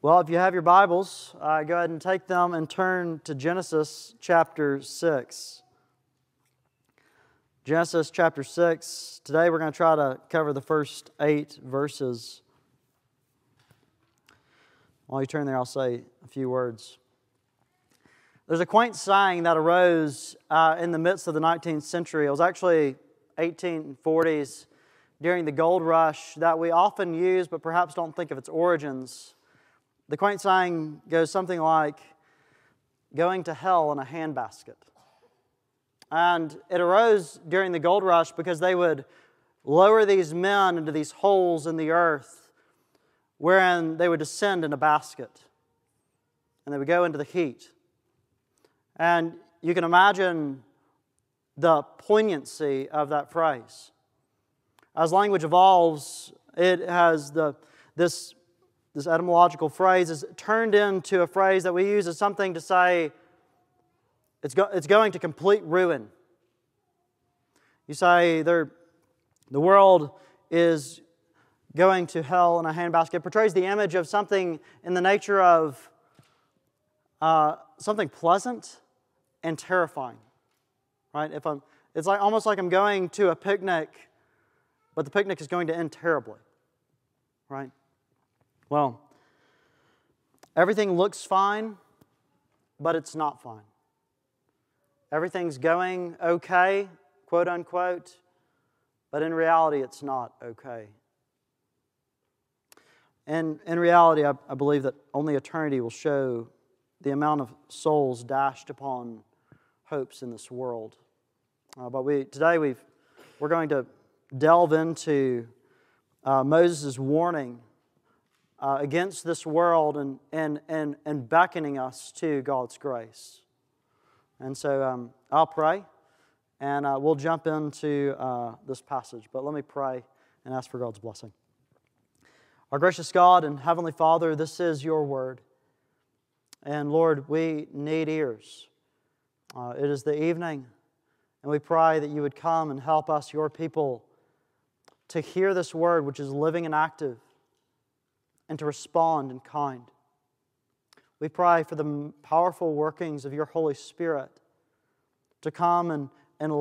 Well, if you have your Bibles, uh, go ahead and take them and turn to Genesis chapter 6. Genesis chapter 6. Today we're going to try to cover the first eight verses. While you turn there, I'll say a few words. There's a quaint saying that arose uh, in the midst of the 19th century. It was actually 1840s during the gold rush that we often use but perhaps don't think of its origins. The quaint saying goes something like going to hell in a handbasket. And it arose during the gold rush because they would lower these men into these holes in the earth wherein they would descend in a basket and they would go into the heat. And you can imagine the poignancy of that phrase. As language evolves, it has the, this, this etymological phrase is turned into a phrase that we use as something to say it's, go, it's going to complete ruin. You say the world is going to hell in a handbasket. It portrays the image of something in the nature of uh, something pleasant and terrifying. Right? If I'm, it's like almost like I'm going to a picnic but the picnic is going to end terribly. Right? Well, everything looks fine, but it's not fine. Everything's going okay, quote unquote, but in reality, it's not okay. And in reality, I, I believe that only eternity will show the amount of souls dashed upon hopes in this world. Uh, but we, today we've, we're going to delve into uh, Moses' warning uh, against this world and, and, and, and beckoning us to God's grace. And so um, I'll pray and uh, we'll jump into uh, this passage. But let me pray and ask for God's blessing. Our gracious God and Heavenly Father, this is your word. And Lord, we need ears. Uh, it is the evening, and we pray that you would come and help us, your people to hear this word, which is living and active, and to respond in kind. We pray for the powerful workings of your Holy Spirit to come and, and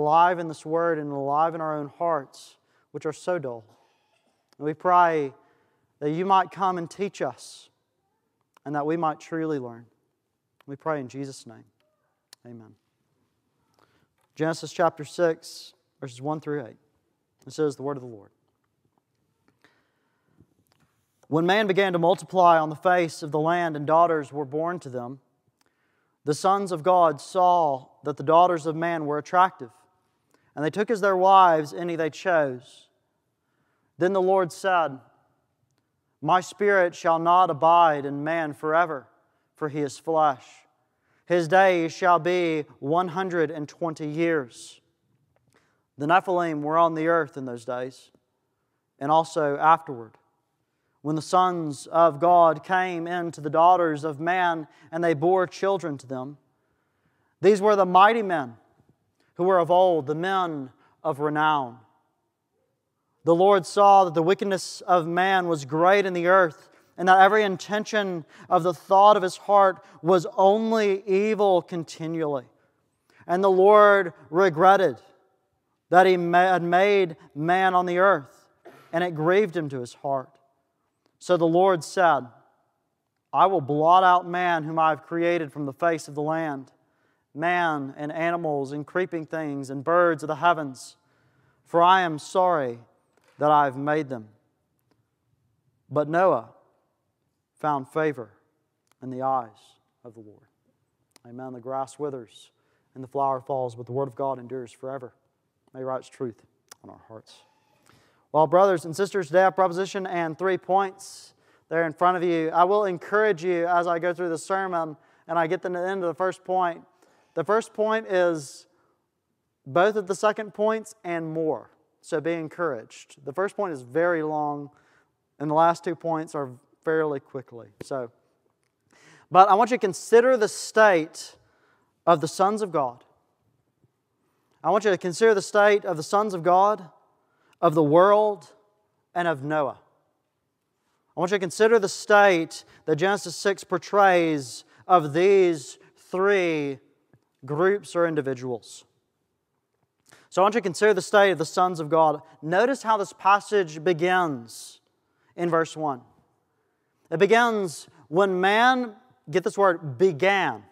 this word and alive in our own hearts, which are so dull. And we pray that you might come and teach us and that we might truly learn. We pray in Jesus' name. Amen. Genesis chapter 6, verses 1 through 8. This is the word of the Lord. When man began to multiply on the face of the land and daughters were born to them, the sons of God saw that the daughters of man were attractive, and they took as their wives any they chose. Then the Lord said, My spirit shall not abide in man forever, for he is flesh. His days shall be 120 years. The Nephilim were on the earth in those days, and also afterward when the sons of God came into the daughters of man and they bore children to them. These were the mighty men who were of old, the men of renown. The Lord saw that the wickedness of man was great in the earth, and that every intention of the thought of his heart was only evil continually. And the Lord regretted that he had made man on the earth, and it grieved him to his heart. So the Lord said, I will blot out man whom I have created from the face of the land, man and animals and creeping things and birds of the heavens, for I am sorry that I have made them. But Noah found favor in the eyes of the Lord. Amen. The grass withers and the flower falls, but the word of God endures forever. May write truth on our hearts. Well, brothers and sisters, today I have proposition and three points there in front of you. I will encourage you as I go through the sermon and I get to the end of the first point. The first point is both of the second points and more. So be encouraged. The first point is very long, and the last two points are fairly quickly. So, but I want you to consider the state of the sons of God. I want you to consider the state of the sons of God of the world, and of Noah. I want you to consider the state that Genesis 6 portrays of these three groups or individuals. So I want you to consider the state of the sons of God. Notice how this passage begins in verse 1. It begins when man, get this word, began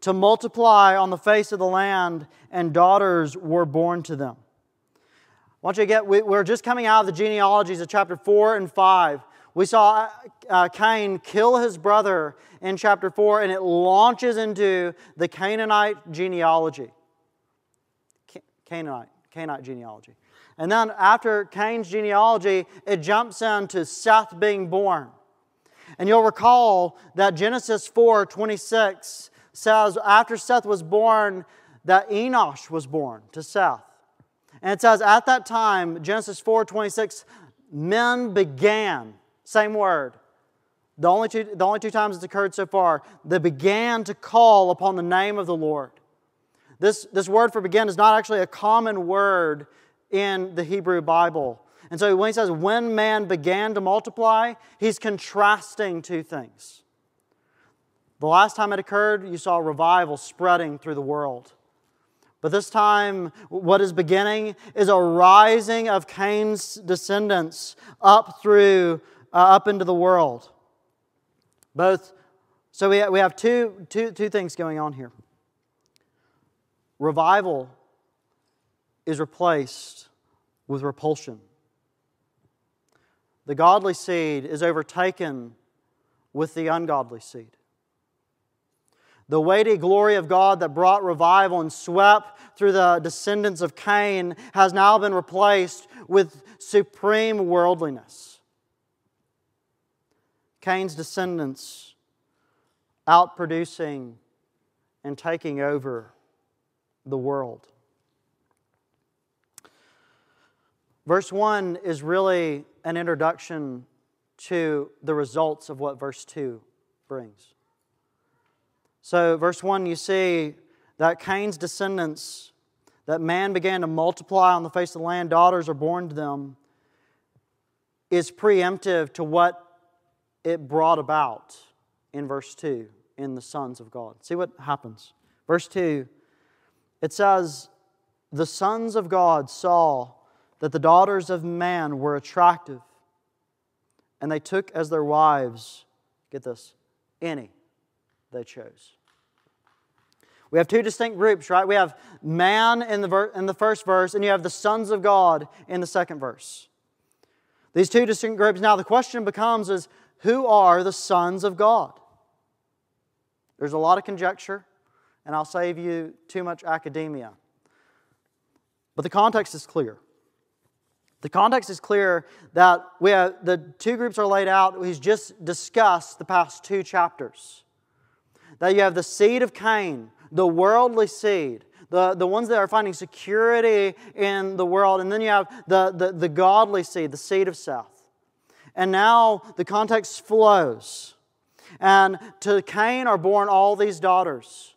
to multiply on the face of the land, and daughters were born to them. I want you to get, we, are just coming out of the genealogies of chapter 4 and 5. We saw uh, uh, Cain kill his brother in chapter 4, and it launches into the Canaanite genealogy. Canaanite, Canaanite genealogy. And then after Cain's genealogy, it jumps into Seth being born. And you'll recall that Genesis 4 26 says, after Seth was born, that Enosh was born to Seth. And it says, at that time, Genesis 4 26, men began, same word. The only, two, the only two times it's occurred so far, they began to call upon the name of the Lord. This, this word for begin is not actually a common word in the Hebrew Bible. And so when he says, when man began to multiply, he's contrasting two things. The last time it occurred, you saw revival spreading through the world. But this time, what is beginning is a rising of Cain's descendants up through, uh, up into the world. Both, so we, we have two, two, two things going on here. Revival is replaced with repulsion. The godly seed is overtaken with the ungodly seed. The weighty glory of God that brought revival and swept through the descendants of Cain has now been replaced with supreme worldliness. Cain's descendants outproducing and taking over the world. Verse 1 is really an introduction to the results of what verse 2 brings. So, verse 1, you see that Cain's descendants, that man began to multiply on the face of the land, daughters are born to them, is preemptive to what it brought about in verse 2 in the sons of God. See what happens. Verse 2 it says, The sons of God saw that the daughters of man were attractive, and they took as their wives, get this, any they chose. We have two distinct groups, right? We have man in the, ver- in the first verse, and you have the sons of God in the second verse. These two distinct groups. Now, the question becomes is who are the sons of God? There's a lot of conjecture and I'll save you too much academia. But the context is clear. The context is clear that we have, the two groups are laid out. We've just discussed the past two chapters. That you have the seed of Cain, the worldly seed, the, the ones that are finding security in the world, and then you have the, the, the godly seed, the seed of Seth. And now the context flows. And to Cain are born all these daughters.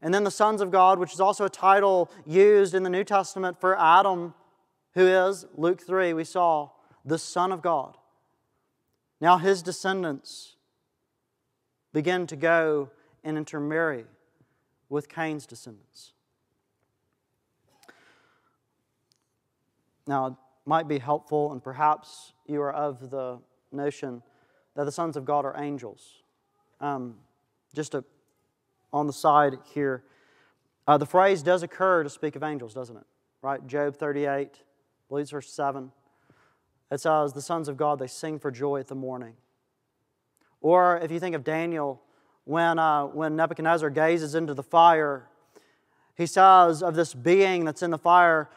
And then the sons of God, which is also a title used in the New Testament for Adam, who is, Luke 3, we saw, the Son of God. Now his descendants begin to go and intermarry with Cain's descendants. Now, it might be helpful, and perhaps you are of the notion that the sons of God are angels. Um, just to on the side here. Uh, the phrase does occur to speak of angels, doesn't it? Right? Job 38, I believe it's verse 7. It says, The sons of God, they sing for joy at the morning. Or if you think of Daniel, when, uh, when Nebuchadnezzar gazes into the fire, he says of this being that's in the fire,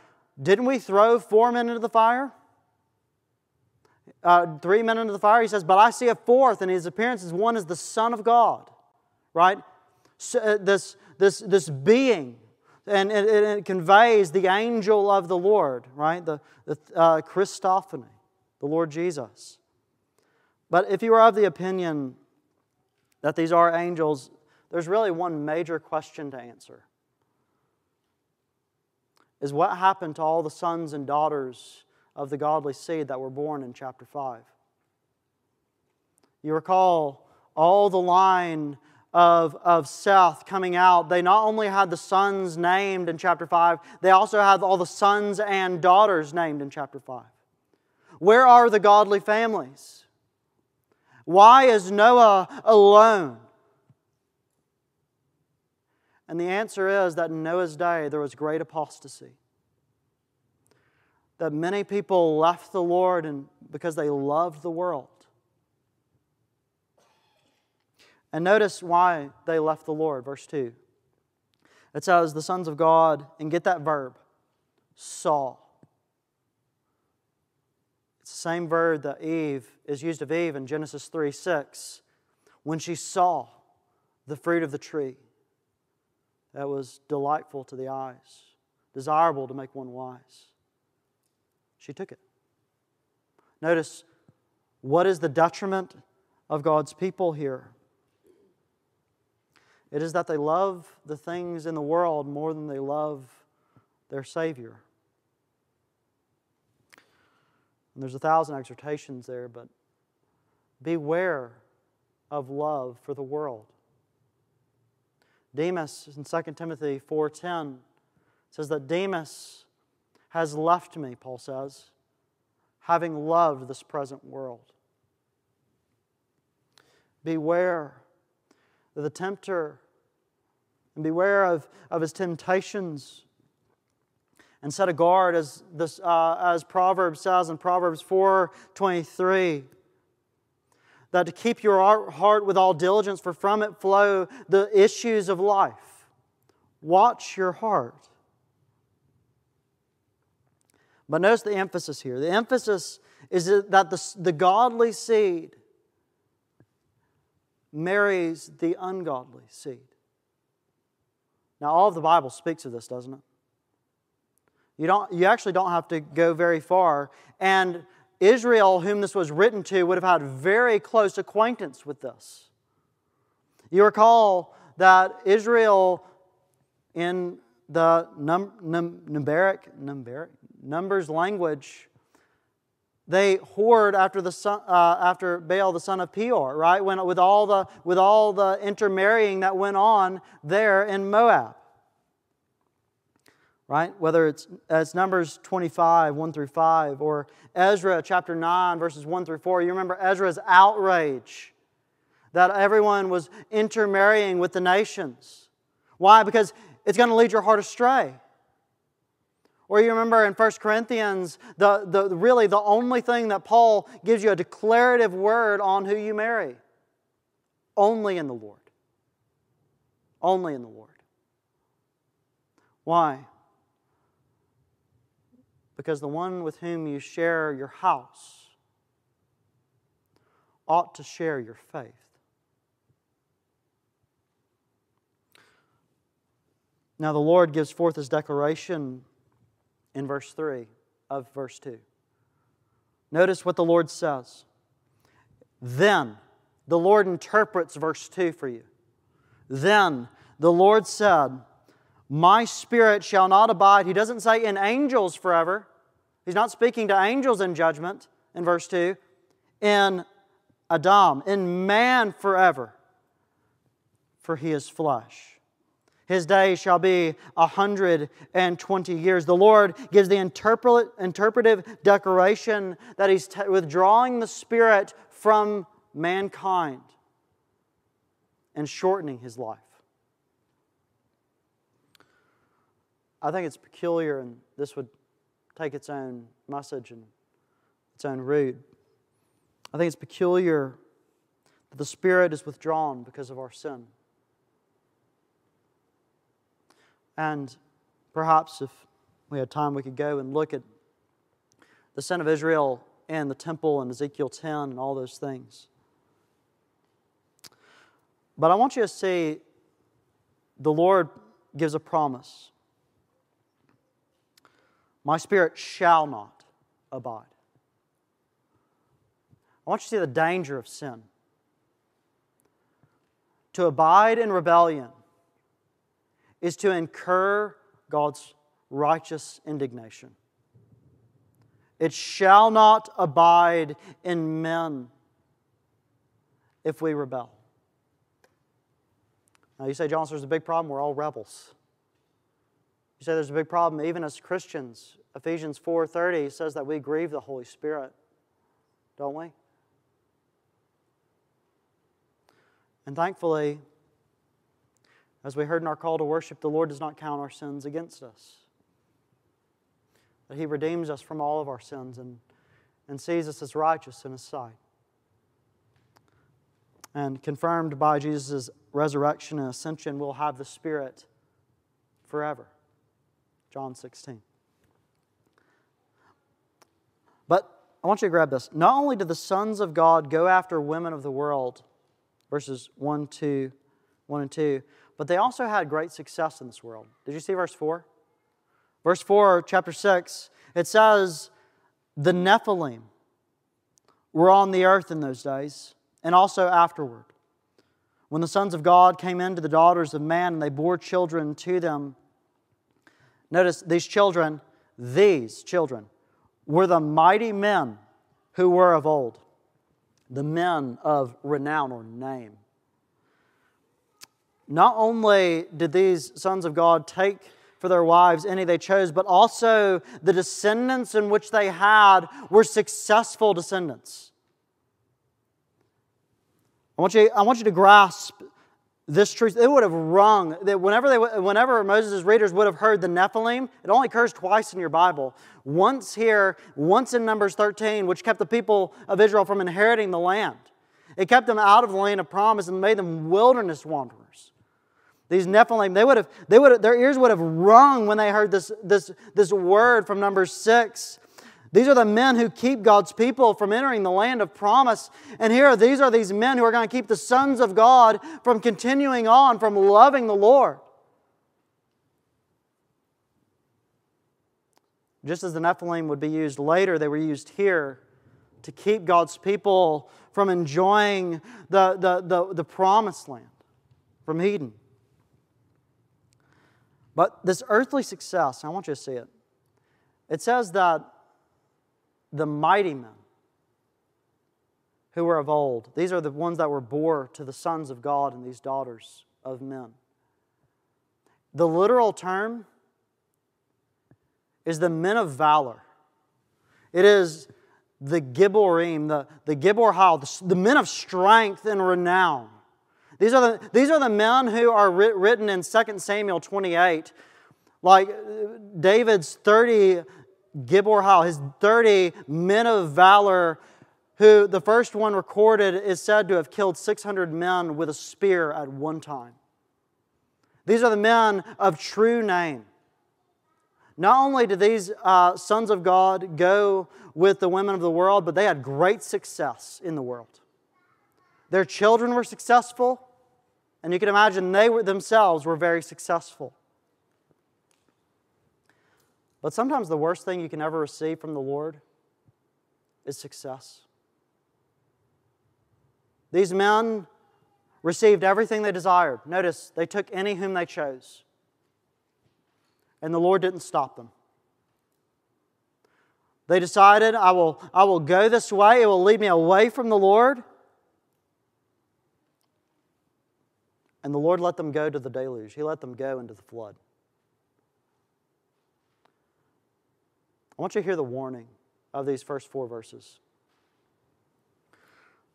Didn't we throw four men into the fire? Uh, three men into the fire? He says, But I see a fourth, and his appearance is one as the Son of God. Right? Uh, this, this, this being. And it, it, conveys the angel of the Lord, right? The, the uh, Christophany, the Lord Jesus. But if you are of the opinion that these are angels, there's really one major question to answer. Is what happened to all the sons and daughters of the godly seed that were born in chapter 5? You recall all the line of, of Seth coming out, they not only had the sons named in chapter 5, they also had all the sons and daughters named in chapter 5. Where are the godly families? Why is Noah alone? And the answer is that in Noah's day there was great apostasy. That many people left the Lord and because they loved the world. And notice why they left the Lord, verse 2. It says, the sons of God, and get that verb, saw. The same verb that Eve is used of Eve in Genesis 3 6, when she saw the fruit of the tree that was delightful to the eyes, desirable to make one wise. She took it. Notice what is the detriment of God's people here? It is that they love the things in the world more than they love their Savior. And there's a thousand exhortations there, but beware of love for the world. Demas in 2 Timothy 4:10 says that Demas has left me, Paul says, having loved this present world. Beware that the tempter and beware of, of his temptations and set a guard as, this, uh, as Proverbs says in Proverbs 4.23 that to keep your heart with all diligence for from it flow the issues of life. Watch your heart. But notice the emphasis here. The emphasis is that the, the godly seed marries the ungodly seed. Now, all of the Bible speaks of this, doesn't it? You, don't, you actually don't have to go very far. And Israel, whom this was written to, would have had very close acquaintance with this. You recall that Israel, in the num, num, numeric, numeric, Numbers language, they whored after, the son, uh, after Baal, the son of Peor, right? When, with, all the, with all the intermarrying that went on there in Moab. Right? Whether it's, it's Numbers 25, 1 through 5, or Ezra chapter 9, verses 1 through 4. You remember Ezra's outrage that everyone was intermarrying with the nations. Why? Because it's going to lead your heart astray. Or you remember in 1 Corinthians, the, the, really the only thing that Paul gives you a declarative word on who you marry only in the Lord. Only in the Lord. Why? Because the one with whom you share your house ought to share your faith. Now, the Lord gives forth his declaration in verse 3 of verse 2. Notice what the Lord says. Then, the Lord interprets verse 2 for you. Then the Lord said, My spirit shall not abide. He doesn't say in angels forever. He's not speaking to angels in judgment in verse 2. In Adam, in man forever, for he is flesh. His days shall be a hundred and twenty years. The Lord gives the interpretive declaration that He's t- withdrawing the Spirit from mankind and shortening His life. I think it's peculiar, and this would take its own message and its own root. I think it's peculiar that the Spirit is withdrawn because of our sin. And perhaps if we had time, we could go and look at the sin of Israel and the temple and Ezekiel 10 and all those things. But I want you to see the Lord gives a promise My spirit shall not abide. I want you to see the danger of sin. To abide in rebellion is to incur God's righteous indignation. It shall not abide in men. if we rebel. Now, you say, John, there's a big problem. We're all rebels. You say there's a big problem even as Christians. Ephesians 4:30 says that we grieve the Holy Spirit, don't we? And thankfully, as we heard in our call to worship, the Lord does not count our sins against us. That He redeems us from all of our sins and, and sees us as righteous in His sight. And confirmed by Jesus' resurrection and ascension, we'll have the Spirit forever. John 16. But I want you to grab this. Not only do the sons of God go after women of the world, verses 1, 2, 1 and 2, but they also had great success in this world. Did you see verse 4? Verse 4, chapter 6, it says, The Nephilim were on the earth in those days, and also afterward. When the sons of God came into the daughters of man, and they bore children to them. Notice these children, these children, were the mighty men who were of old, the men of renown or name. Not only did these sons of God take for their wives any they chose, but also the descendants in which they had were successful descendants. I want you, I want you to grasp this truth. It would have rung that whenever, they, whenever Moses' readers would have heard the Nephilim, it only occurs twice in your Bible. Once here, once in Numbers 13, which kept the people of Israel from inheriting the land. It kept them out of the land of promise and made them wilderness wanderers. These Nephilim, they would have, they would have, their ears would have rung when they heard this, this, this word from number six. These are the men who keep God's people from entering the land of promise. And here, these are these men who are going to keep the sons of God from continuing on, from loving the Lord. Just as the Nephilim would be used later, they were used here to keep God's people from enjoying the, the, the, the promised land from Eden. But this earthly success, I want you to see it. It says that the mighty men who were of old, these are the ones that were bore to the sons of God and these daughters of men. The literal term is the men of valor. It is the Gibborim, the, the Gibbor Hal, the, the men of strength and renown. These are the, these are the men who are writ, written in 2 Samuel 28. Like uh, David's 30 Gibbor Hal, his 30 men of valor, who the first one recorded is said to have killed 600 men with a spear at one time. These are the men of true name. Not only did these uh, sons of God go with the women of the world, but they had great success in the world. Their children were successful, and you can imagine they were, themselves were very successful. But sometimes the worst thing you can ever receive from the Lord is success. These men received everything they desired. Notice, they took any whom they chose. And the Lord didn't stop them. They decided, I will, I will go this way, it will lead me away from the Lord. And the Lord let them go to the deluge, He let them go into the flood. I want you to hear the warning of these first four verses.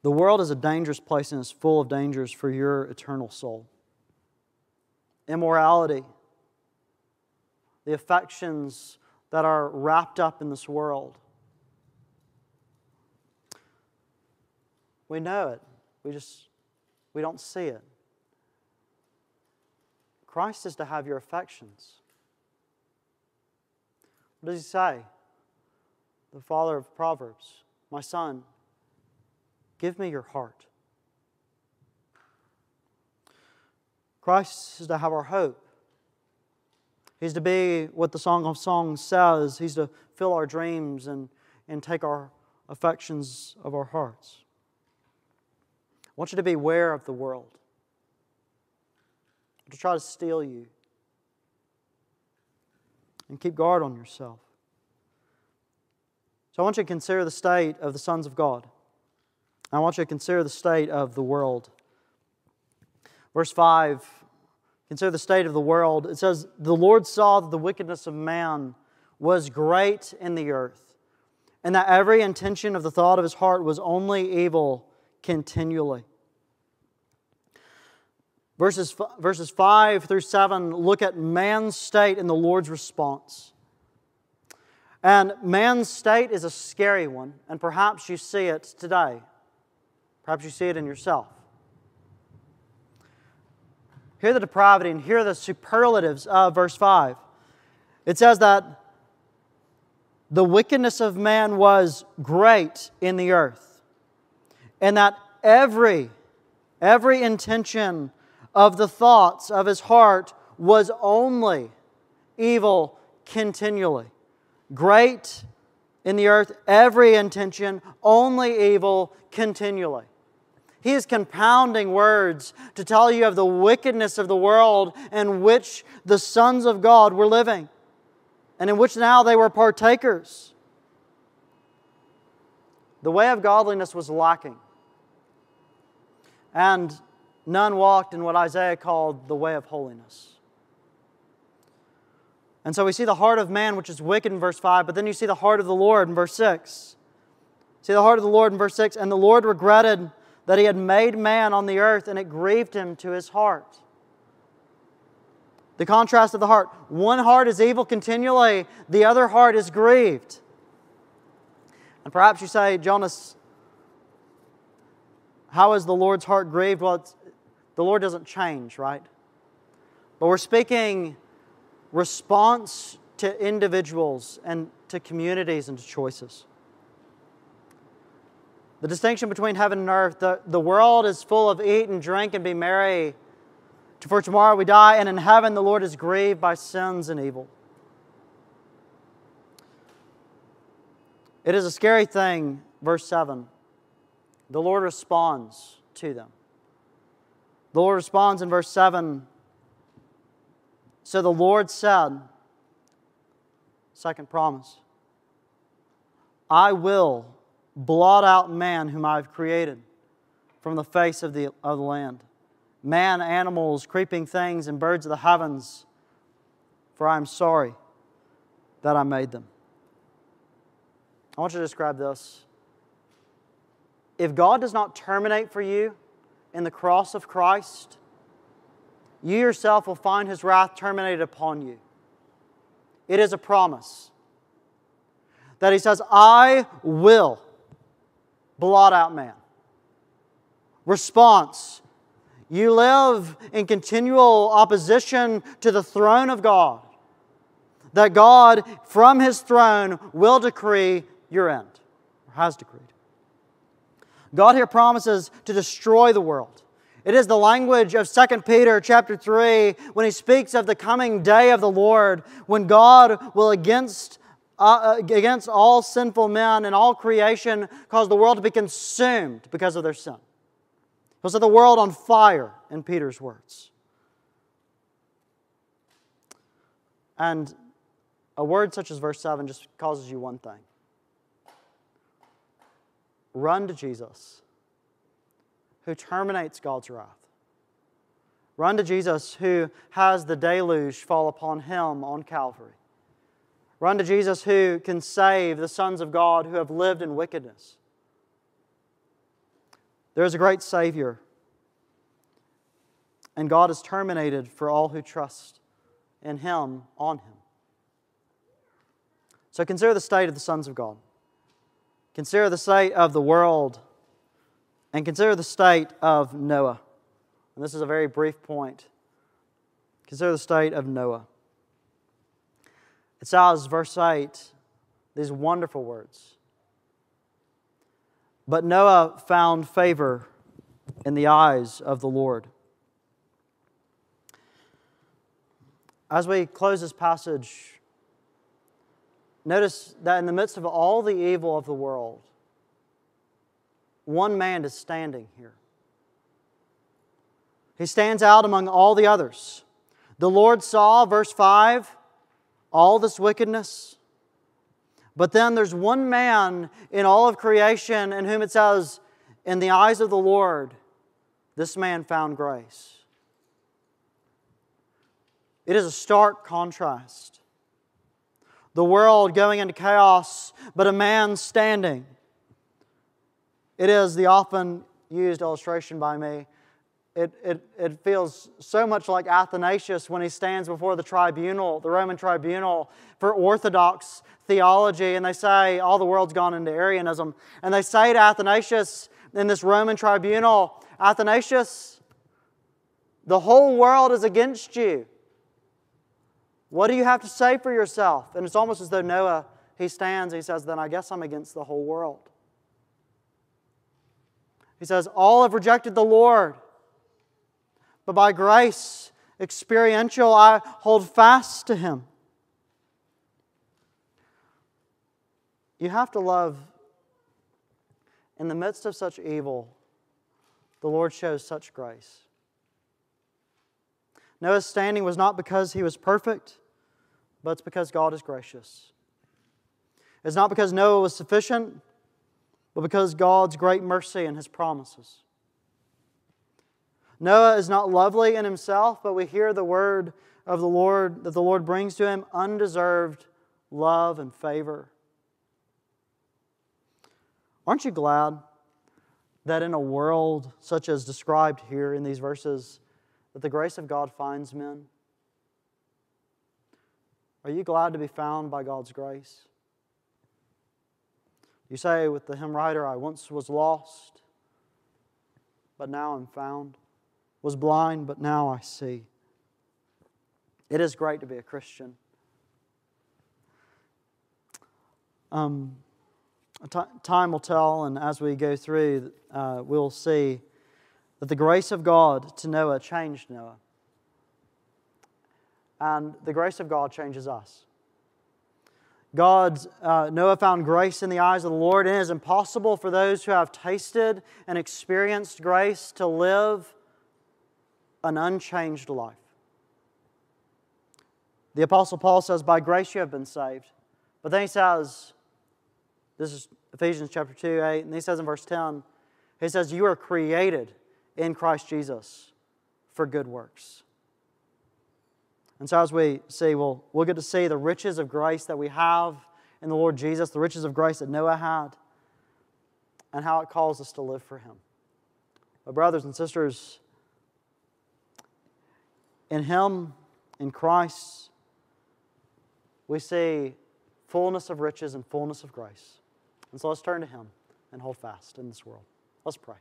The world is a dangerous place and is full of dangers for your eternal soul. Immorality, the affections that are wrapped up in this world. We know it. We just we don't see it. Christ is to have your affections. What does he say? The father of Proverbs, My son, give me your heart. Christ is to have our hope. He's to be what the Song of Songs says. He's to fill our dreams and, and take our affections of our hearts. I want you to be aware of the world, to try to steal you and keep guard on yourself. So I want you to consider the state of the sons of God. I want you to consider the state of the world. Verse 5 Consider the state of the world. It says, The Lord saw that the wickedness of man was great in the earth, and that every intention of the thought of his heart was only evil continually. Verses, verses 5 through 7 look at man's state and the Lord's response. And man's state is a scary one, and perhaps you see it today. Perhaps you see it in yourself. Hear the depravity and hear the superlatives of verse 5. It says that the wickedness of man was great in the earth, and that every, every intention of the thoughts of his heart was only evil continually. Great in the earth, every intention, only evil continually. He is compounding words to tell you of the wickedness of the world in which the sons of God were living and in which now they were partakers. The way of godliness was lacking. And none walked in what Isaiah called the way of holiness. And so we see the heart of man, which is wicked in verse 5, but then you see the heart of the Lord in verse 6. See the heart of the Lord in verse 6. And the Lord regretted that he had made man on the earth and it grieved him to his heart. The contrast of the heart. One heart is evil continually, the other heart is grieved. And perhaps you say, Jonas, how is the Lord's heart grieved? Well, the Lord doesn't change, right? But we're speaking response to individuals and to communities and to choices. The distinction between heaven and earth, the, the world is full of eat and drink and be merry, for tomorrow we die, and in heaven the Lord is grieved by sins and evil. It is a scary thing, verse 7. The Lord responds to them. The Lord responds in verse 7. So the Lord said, second promise, I will blot out man whom I have created from the face of the, of the land man, animals, creeping things, and birds of the heavens, for I am sorry that I made them. I want you to describe this. If God does not terminate for you in the cross of Christ, you yourself will find his wrath terminated upon you. It is a promise that he says, I will blot out man. Response You live in continual opposition to the throne of God, that God, from his throne, will decree your end, or has decreed. God here promises to destroy the world. It is the language of 2 Peter chapter 3 when he speaks of the coming day of the Lord, when God will against uh, uh, against all sinful men and all creation, cause the world to be consumed because of their sin. He'll set the world on fire, in Peter's words. And a word such as verse 7 just causes you one thing run to Jesus, who terminates God's wrath. Run to Jesus, who has the deluge fall upon him on Calvary. Run to Jesus who can save the sons of God who have lived in wickedness. There is a great Savior, and God is terminated for all who trust in Him, on Him. So consider the state of the sons of God. Consider the state of the world, and consider the state of Noah. And this is a very brief point. Consider the state of Noah. It says, verse 8, these wonderful words. But Noah found favor in the eyes of the Lord. As we close this passage, notice that in the midst of all the evil of the world, one man is standing here. He stands out among all the others. The Lord saw, verse 5, all this wickedness. But then there's one man in all of creation in whom it says, in the eyes of the Lord, this man found grace. It is a stark contrast. The world going into chaos, but a man standing. It is the often used illustration by me. It, it, it feels so much like Athanasius when he stands before the tribunal, the Roman tribunal, for Orthodox theology, and they say all the world's gone into Arianism. And they say to Athanasius in this Roman tribunal, Athanasius, the whole world is against you. What do you have to say for yourself? And it's almost as though Noah, he stands, he says, Then I guess I'm against the whole world. He says, All have rejected the Lord, but by grace, experiential, I hold fast to him. You have to love, in the midst of such evil, the Lord shows such grace. Noah's standing was not because he was perfect, but it's because God is gracious. It's not because Noah was sufficient, but because God's great mercy and his promises. Noah is not lovely in himself, but we hear the word of the Lord that the Lord brings to him undeserved love and favor. Aren't you glad that in a world such as described here in these verses, that the grace of God finds men? Are you glad to be found by God's grace? You say with the hymn writer, I once was lost, but now I'm found, was blind, but now I see. It is great to be a Christian. Um, time will tell, and as we go through, uh, we'll see that the grace of God to Noah changed Noah. And the grace of God changes us. God's, uh, Noah found grace in the eyes of the Lord, and it is impossible for those who have tasted and experienced grace to live an unchanged life. The Apostle Paul says, By grace you have been saved. But then he says, this is Ephesians chapter 2, 8. And he says in verse 10, he says, You are created in Christ Jesus for good works. And so as we see, we'll, we'll get to see the riches of grace that we have in the Lord Jesus, the riches of grace that Noah had, and how it calls us to live for him. But, brothers and sisters, in him, in Christ, we see fullness of riches and fullness of grace. And so let's turn to Him and hold fast in this world. Let's pray.